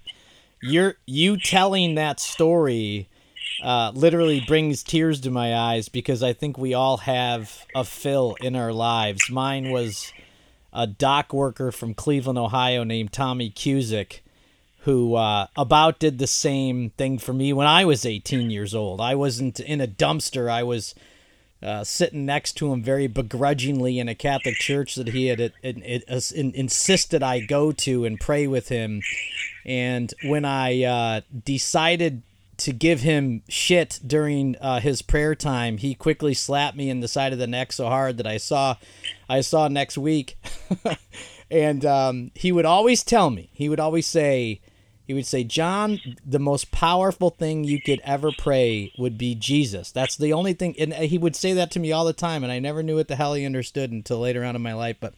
you're you telling that story uh, literally brings tears to my eyes because I think we all have a Phil in our lives. Mine was a dock worker from Cleveland, Ohio, named Tommy Cusick, who uh, about did the same thing for me when I was 18 years old. I wasn't in a dumpster. I was uh, sitting next to him very begrudgingly in a Catholic church that he had it, it, it, insisted I go to and pray with him. And when I uh, decided to give him shit during uh, his prayer time, he quickly slapped me in the side of the neck so hard that I saw, I saw next week, [LAUGHS] and um, he would always tell me, he would always say, he would say, John, the most powerful thing you could ever pray would be Jesus. That's the only thing, and he would say that to me all the time, and I never knew what the hell he understood until later on in my life. But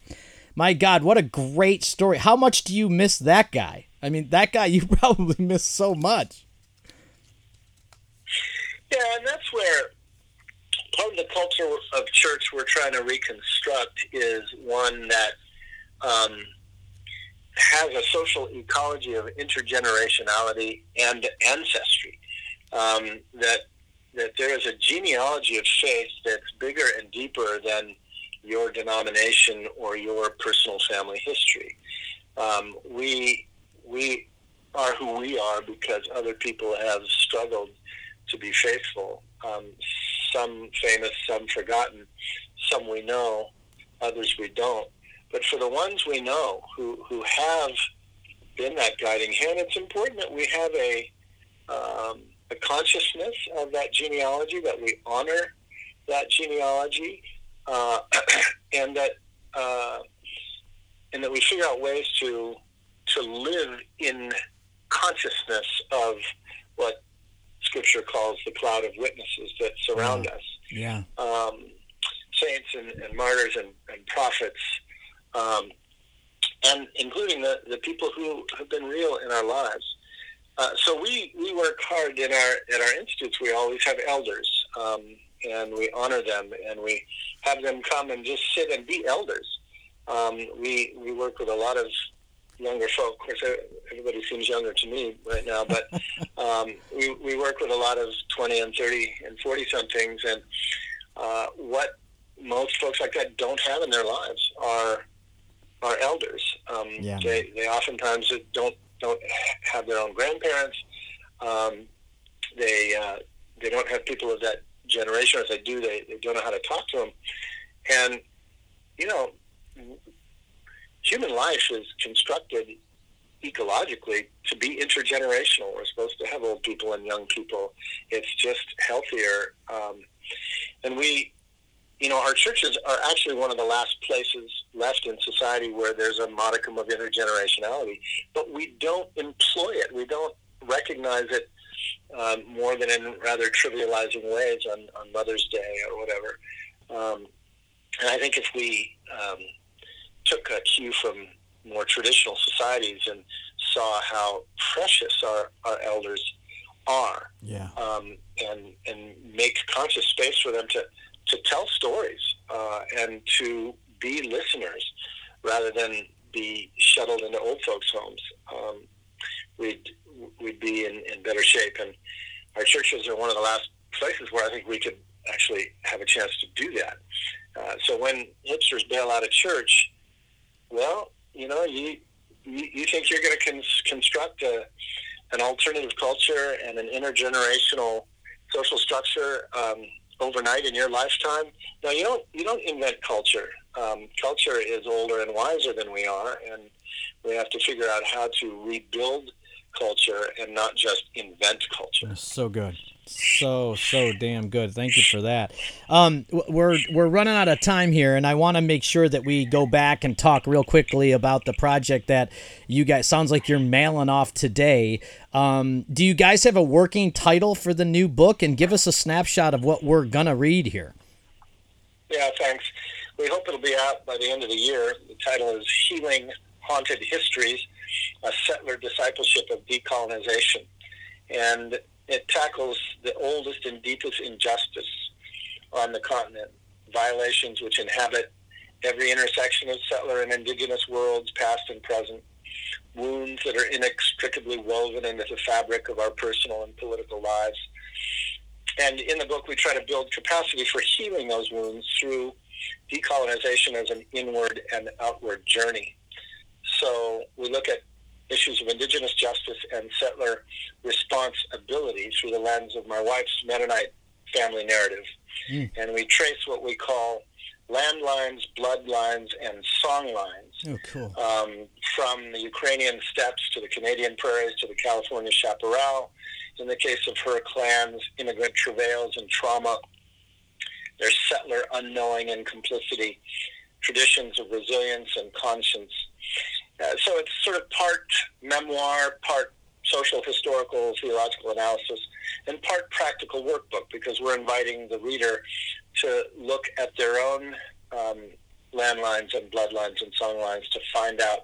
my God, what a great story! How much do you miss that guy? I mean, that guy you [LAUGHS] probably miss so much. Yeah, and that's where part of the culture of church we're trying to reconstruct is one that um, has a social ecology of intergenerationality and ancestry. Um, that that there is a genealogy of faith that's bigger and deeper than your denomination or your personal family history. Um, we we are who we are because other people have struggled to be faithful. Um, some famous, some forgotten, some we know, others we don't. But for the ones we know who, who have been that guiding hand, it's important that we have a, um, a consciousness of that genealogy, that we honor that genealogy, uh, [CLEARS THROAT] and that uh, and that we figure out ways to to live in consciousness of what Scripture calls the cloud of witnesses that surround yeah. us. Yeah. Um, saints and, and, martyrs and, and prophets, um, and including the, the people who have been real in our lives. Uh, so we, we work hard in our at our institutes. We always have elders, um, and we honor them, and we have them come and just sit and be elders. Um, we we work with a lot of younger folk. Of course, everybody seems younger to me right now, but [LAUGHS] um, we, we work with a lot of 20 and 30 and 40 somethings. And uh, what most folks like that don't have in their lives are are elders. Um, yeah. They they oftentimes don't don't have their own grandparents. Um, they uh, they don't have people of that generation. Or if they do, they, they don't know how to talk to them. And you know, human life is constructed ecologically to be intergenerational. We're supposed to have old people and young people. It's just healthier. Um, and we, you know, our churches are actually one of the last places left in society where there's a modicum of intergenerationality, but we don't employ it. We don't recognize it um, more than in rather trivializing ways on, on Mother's Day or whatever. Um, and I think if we um, took a cue from more traditional societies and saw how precious our, our elders are. Yeah. Um, and and make conscious space for them to to tell stories uh, and to be listeners rather than be shuttled into old folks' homes. Um, we'd we'd be in, in better shape. And our churches are one of the last places where I think we could actually have a chance to do that. Uh, so when hipsters bail out of church, well, you know, you you, you think you're going to cons- construct a, an alternative culture and an intergenerational social structure um, overnight in your lifetime? No, you don't. You don't invent culture. Um, culture is older and wiser than we are, and we have to figure out how to rebuild culture and not just invent culture. That's so good so so damn good. Thank you for that. Um, we're we're running out of time here, and I want to make sure that we go back and talk real quickly about the project that you guys sounds like you're mailing off today. Um, do you guys have a working title for the new book? And give us a snapshot of what we're gonna read here. Yeah, thanks. We hope it'll be out by the end of the year. The title is "Healing Haunted Histories: A Settler Discipleship of Decolonization," and it tackles the oldest and deepest injustice on the continent, violations which inhabit every intersection of settler and indigenous worlds, past and present, wounds that are inextricably woven into the fabric of our personal and political lives. And in the book, we try to build capacity for healing those wounds through decolonization as an inward and outward journey. So we look at issues of indigenous justice and settler responsibility through the lens of my wife's Mennonite family narrative. Mm. And we trace what we call landlines, bloodlines, and songlines. Oh, cool. Um, from the Ukrainian steppes to the Canadian prairies to the California chaparral. In the case of her clan's immigrant travails and trauma, their settler unknowing and complicity, traditions of resilience and conscience. Uh, so it's sort of part memoir, part social, historical, theological analysis, and part practical workbook because we're inviting the reader to look at their own um, landlines and bloodlines and songlines to find out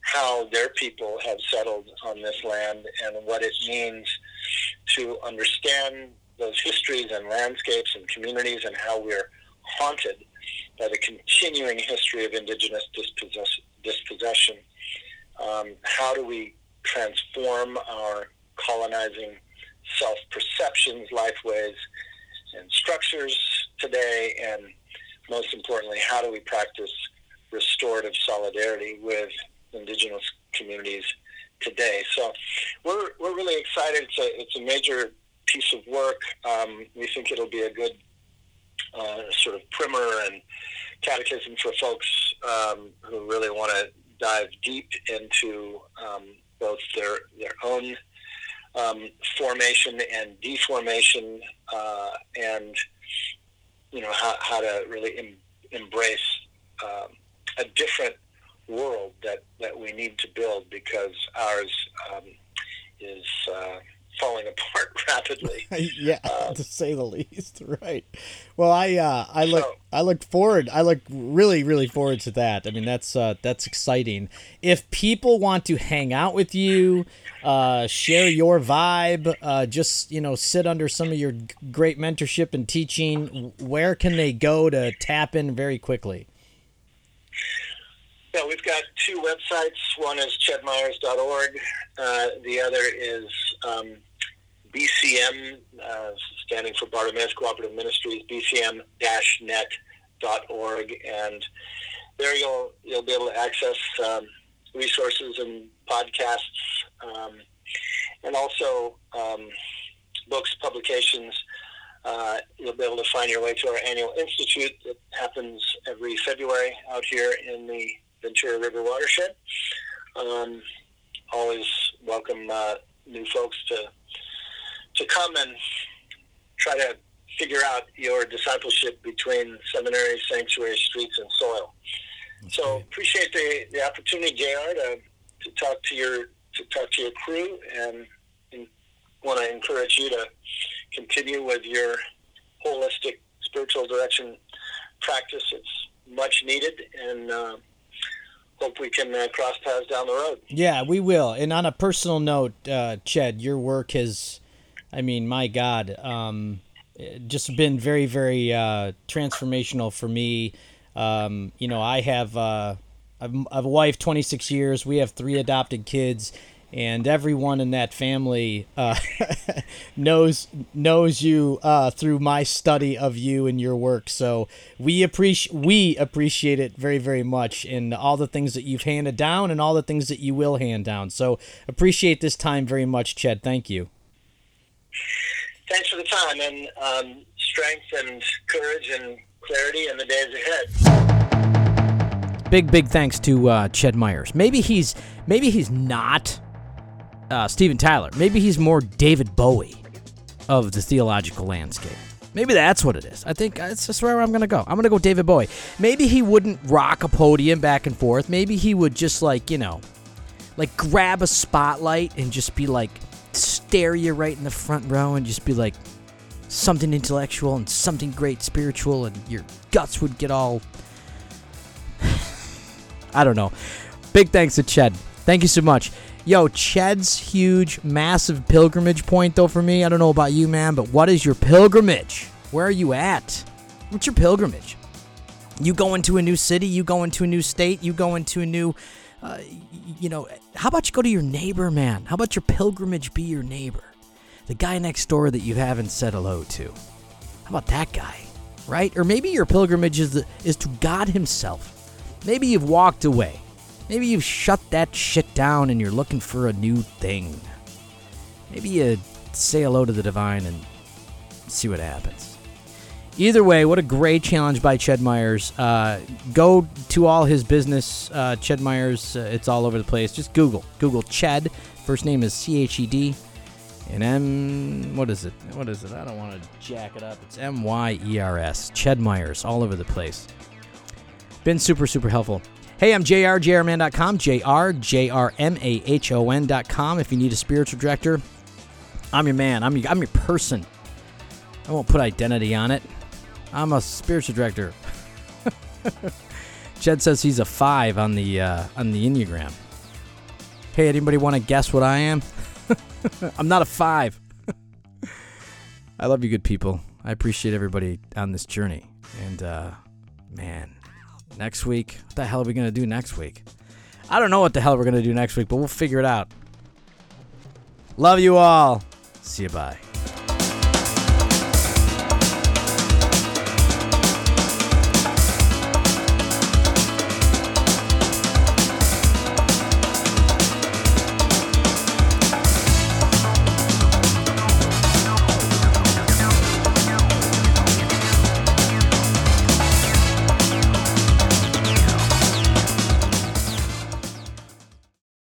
how their people have settled on this land and what it means to understand those histories and landscapes and communities and how we're haunted by the continuing history of indigenous dispossess- dispossession. Um, how do we transform our colonizing self perceptions, lifeways, and structures today? And most importantly, how do we practice restorative solidarity with indigenous communities today? So we're, we're really excited. It's a, it's a major piece of work. Um, we think it'll be a good uh, sort of primer and catechism for folks um, who really want to dive deep into um, both their their own um, formation and deformation, uh, and you know how, how to really em- embrace um, a different world that, that we need to build because ours um, is uh, falling apart [LAUGHS] rapidly. [LAUGHS] yeah, uh, [LAUGHS] to say the least. Right. Well, I uh, I look so, I look forward. I look really really forward to that. I mean, that's uh, that's exciting. If people want to hang out with you, uh, share your vibe, uh, just you know, sit under some of your great mentorship and teaching, where can they go to tap in very quickly? Yeah, we've got two websites. One is chedmyers.org. Uh, the other is um, BCM, uh, standing for Bartimaeus Cooperative Ministries, bcm-net.org. And there you'll, you'll be able to access um, resources and podcasts um, and also um, books, publications. Uh, you'll be able to find your way to our annual institute that happens every February out here in the Ventura River watershed. Um, always welcome uh, new folks to to come and try to figure out your discipleship between seminary, sanctuary, streets, and soil. So appreciate the, the opportunity, Jr. To, to talk to your to talk to your crew, and, and want to encourage you to continue with your holistic spiritual direction practice. It's much needed, and uh, hope we can uh, cross paths down the road. Yeah, we will. And on a personal note, uh, Ched, your work has, I mean, my God, um, just been very, very uh, transformational for me. Um, you know, I have, uh, I've, I have a wife, 26 years. We have three adopted kids and everyone in that family uh, [LAUGHS] knows knows you uh, through my study of you and your work. So we appreciate we appreciate it very very much, and all the things that you've handed down, and all the things that you will hand down. So appreciate this time very much, Ched. Thank you. Thanks for the time and um, strength and courage and clarity in the days ahead big big thanks to uh, Ched Myers. Maybe he's maybe he's not uh, Steven Tyler. Maybe he's more David Bowie of the theological landscape. Maybe that's what it is. I think that's just where I'm going to go. I'm going to go David Bowie. Maybe he wouldn't rock a podium back and forth. Maybe he would just, like, you know, like grab a spotlight and just be like, stare you right in the front row and just be like, something intellectual and something great spiritual, and your guts would get all. [SIGHS] I don't know. Big thanks to Ched. Thank you so much. Yo, Ched's huge, massive pilgrimage point, though, for me. I don't know about you, man, but what is your pilgrimage? Where are you at? What's your pilgrimage? You go into a new city, you go into a new state, you go into a new, uh, you know, how about you go to your neighbor, man? How about your pilgrimage be your neighbor? The guy next door that you haven't said hello to. How about that guy, right? Or maybe your pilgrimage is, the, is to God Himself. Maybe you've walked away Maybe you've shut that shit down and you're looking for a new thing. Maybe you say hello to the divine and see what happens. Either way, what a great challenge by Ched Myers. Uh, go to all his business, uh, Ched Myers. Uh, it's all over the place. Just Google. Google Ched. First name is C H E D. And M. What is it? What is it? I don't want to jack it up. It's M Y E R S. Ched Myers. All over the place. Been super, super helpful. Hey, I'm JR, jrman.com. If you need a spiritual director, I'm your man. I'm your, I'm your person. I won't put identity on it. I'm a spiritual director. [LAUGHS] Ched says he's a five on the uh, on the Enneagram. Hey, anybody want to guess what I am? [LAUGHS] I'm not a five. [LAUGHS] I love you, good people. I appreciate everybody on this journey. And uh, man, next week, what the hell are we gonna do next week? I don't know what the hell we're gonna do next week, but we'll figure it out. Love you all. See you. Bye.